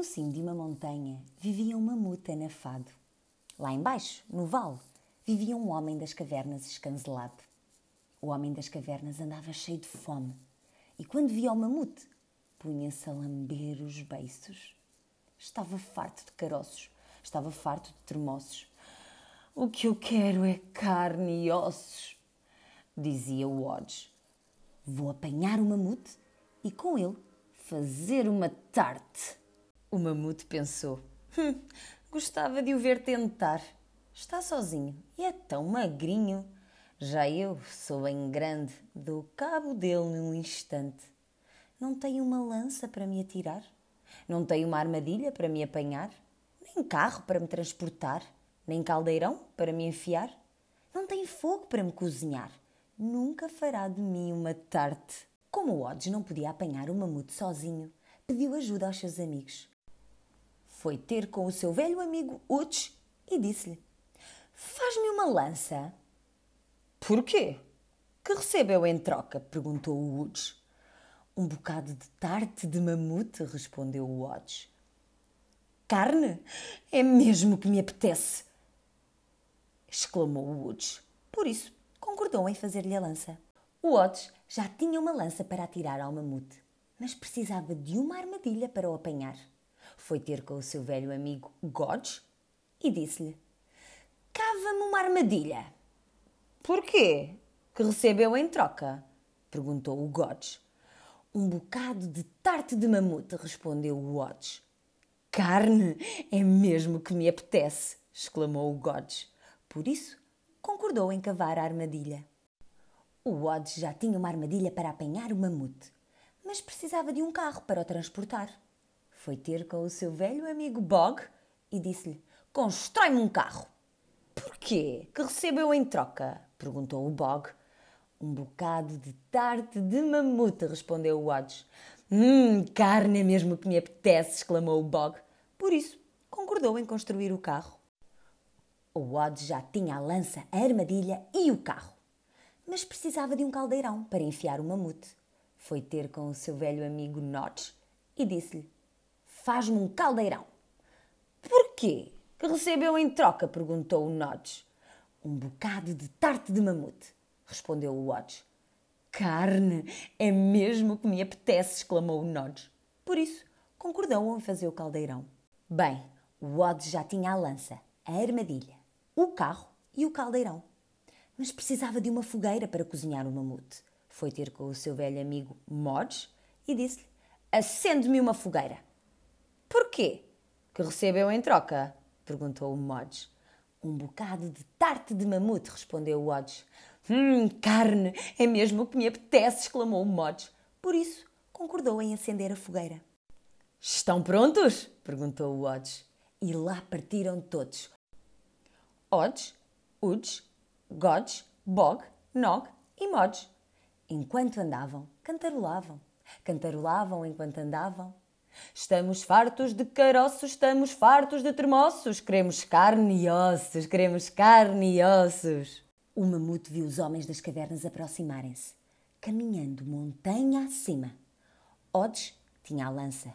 cimo de uma montanha vivia um mamute anafado. Lá embaixo, no vale, vivia um homem das cavernas escancelado. O homem das cavernas andava cheio de fome e quando via o mamute, punha-se a lamber os beiços. Estava farto de caroços, estava farto de termossos. O que eu quero é carne e ossos, dizia o Odds. Vou apanhar o mamute e com ele fazer uma tarte. O mamute pensou: hum, gostava de o ver tentar. Está sozinho e é tão magrinho. Já eu sou bem grande, dou cabo dele num instante. Não tenho uma lança para me atirar, não tenho uma armadilha para me apanhar, nem carro para me transportar, nem caldeirão para me enfiar. Não tem fogo para me cozinhar, nunca fará de mim uma tarte. Como o Odds não podia apanhar o mamute sozinho, pediu ajuda aos seus amigos foi ter com o seu velho amigo Uts e disse-lhe: Faz-me uma lança. Porquê? Que recebeu em troca? perguntou o Uts. Um bocado de tarte de mamute, respondeu o Odds. Carne? É mesmo que me apetece! exclamou o Woods. Por isso, concordou em fazer-lhe a lança. O Odds já tinha uma lança para atirar ao mamute, mas precisava de uma armadilha para o apanhar foi ter com o seu velho amigo Godge e disse-lhe: Cava-me uma armadilha. Porquê? Que recebeu em troca? perguntou o Godge. Um bocado de tarte de mamute, respondeu o Godge. Carne é mesmo que me apetece, exclamou o Godge. Por isso, concordou em cavar a armadilha. O Odds já tinha uma armadilha para apanhar o mamute, mas precisava de um carro para o transportar. Foi ter com o seu velho amigo Bog e disse-lhe: Constrói-me um carro. Porquê? Que recebeu em troca? perguntou o Bog. Um bocado de tarte de mamute, respondeu o Odds. Hum, carne é mesmo que me apetece, exclamou o Bog. Por isso, concordou em construir o carro. O Odds já tinha a lança, a armadilha e o carro, mas precisava de um caldeirão para enfiar o mamute. Foi ter com o seu velho amigo Notch e disse-lhe: Faz-me um caldeirão. Porquê? Que recebeu em troca? perguntou o Nodge. Um bocado de tarte de mamute, respondeu o Watch. Carne, é mesmo que me apetece, exclamou o Nodge. Por isso, concordou em fazer o caldeirão. Bem, o Odd já tinha a lança, a armadilha, o carro e o caldeirão. Mas precisava de uma fogueira para cozinhar o mamute. Foi ter com o seu velho amigo Modge e disse-lhe: Acende-me uma fogueira. Porquê? Que recebeu em troca? perguntou o Modge. Um bocado de tarte de mamute, respondeu o Odds. Hum, carne, é mesmo o que me apetece, exclamou o Modge. Por isso, concordou em acender a fogueira. Estão prontos? perguntou o Odds. E lá partiram todos. Odds, Uds, Gods, Bog, Nog e Modge. Enquanto andavam, cantarolavam. Cantarolavam enquanto andavam Estamos fartos de caroços, estamos fartos de termossos. Queremos carne e ossos, queremos carne e ossos. O mamute viu os homens das cavernas aproximarem-se, caminhando montanha acima. Odds tinha a lança.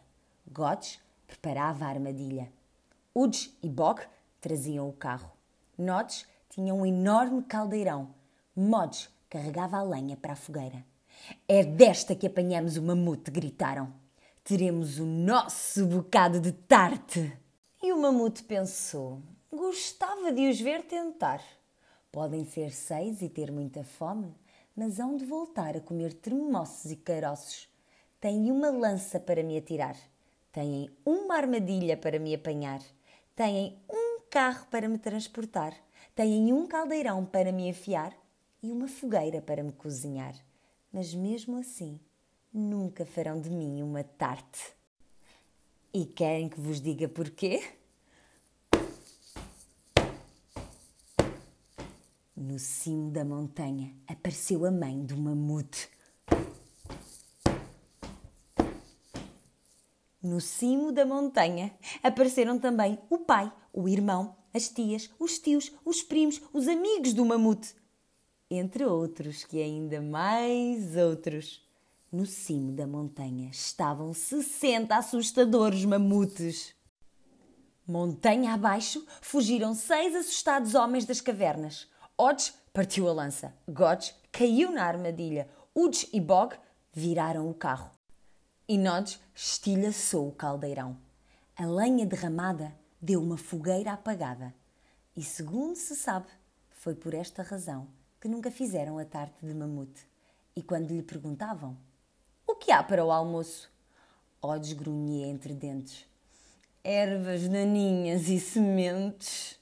Gods preparava a armadilha. Uds e Bog traziam o carro. Nods tinha um enorme caldeirão. Mods carregava a lenha para a fogueira. É desta que apanhamos o mamute, gritaram teremos o nosso bocado de tarte. E o mamute pensou: gostava de os ver tentar. Podem ser seis e ter muita fome, mas hão de voltar a comer termossos e caroços. Têm uma lança para me atirar, têm uma armadilha para me apanhar, têm um carro para me transportar, têm um caldeirão para me afiar e uma fogueira para me cozinhar. Mas mesmo assim, nunca farão de mim uma tarte. E querem que vos diga porquê? No cimo da montanha apareceu a mãe do mamute. No cimo da montanha apareceram também o pai, o irmão, as tias, os tios, os primos, os amigos do mamute, entre outros que ainda mais outros. No cimo da montanha estavam 60 assustadores mamutes. Montanha abaixo fugiram seis assustados homens das cavernas. Odds partiu a lança. Godz caiu na armadilha. Uds e Bog viraram o carro. E Nodz estilhaçou o caldeirão. A lenha derramada deu uma fogueira apagada. E segundo se sabe, foi por esta razão que nunca fizeram a tarte de mamute. E quando lhe perguntavam: O que há para o almoço? Odds grunhia entre dentes: Ervas daninhas e sementes.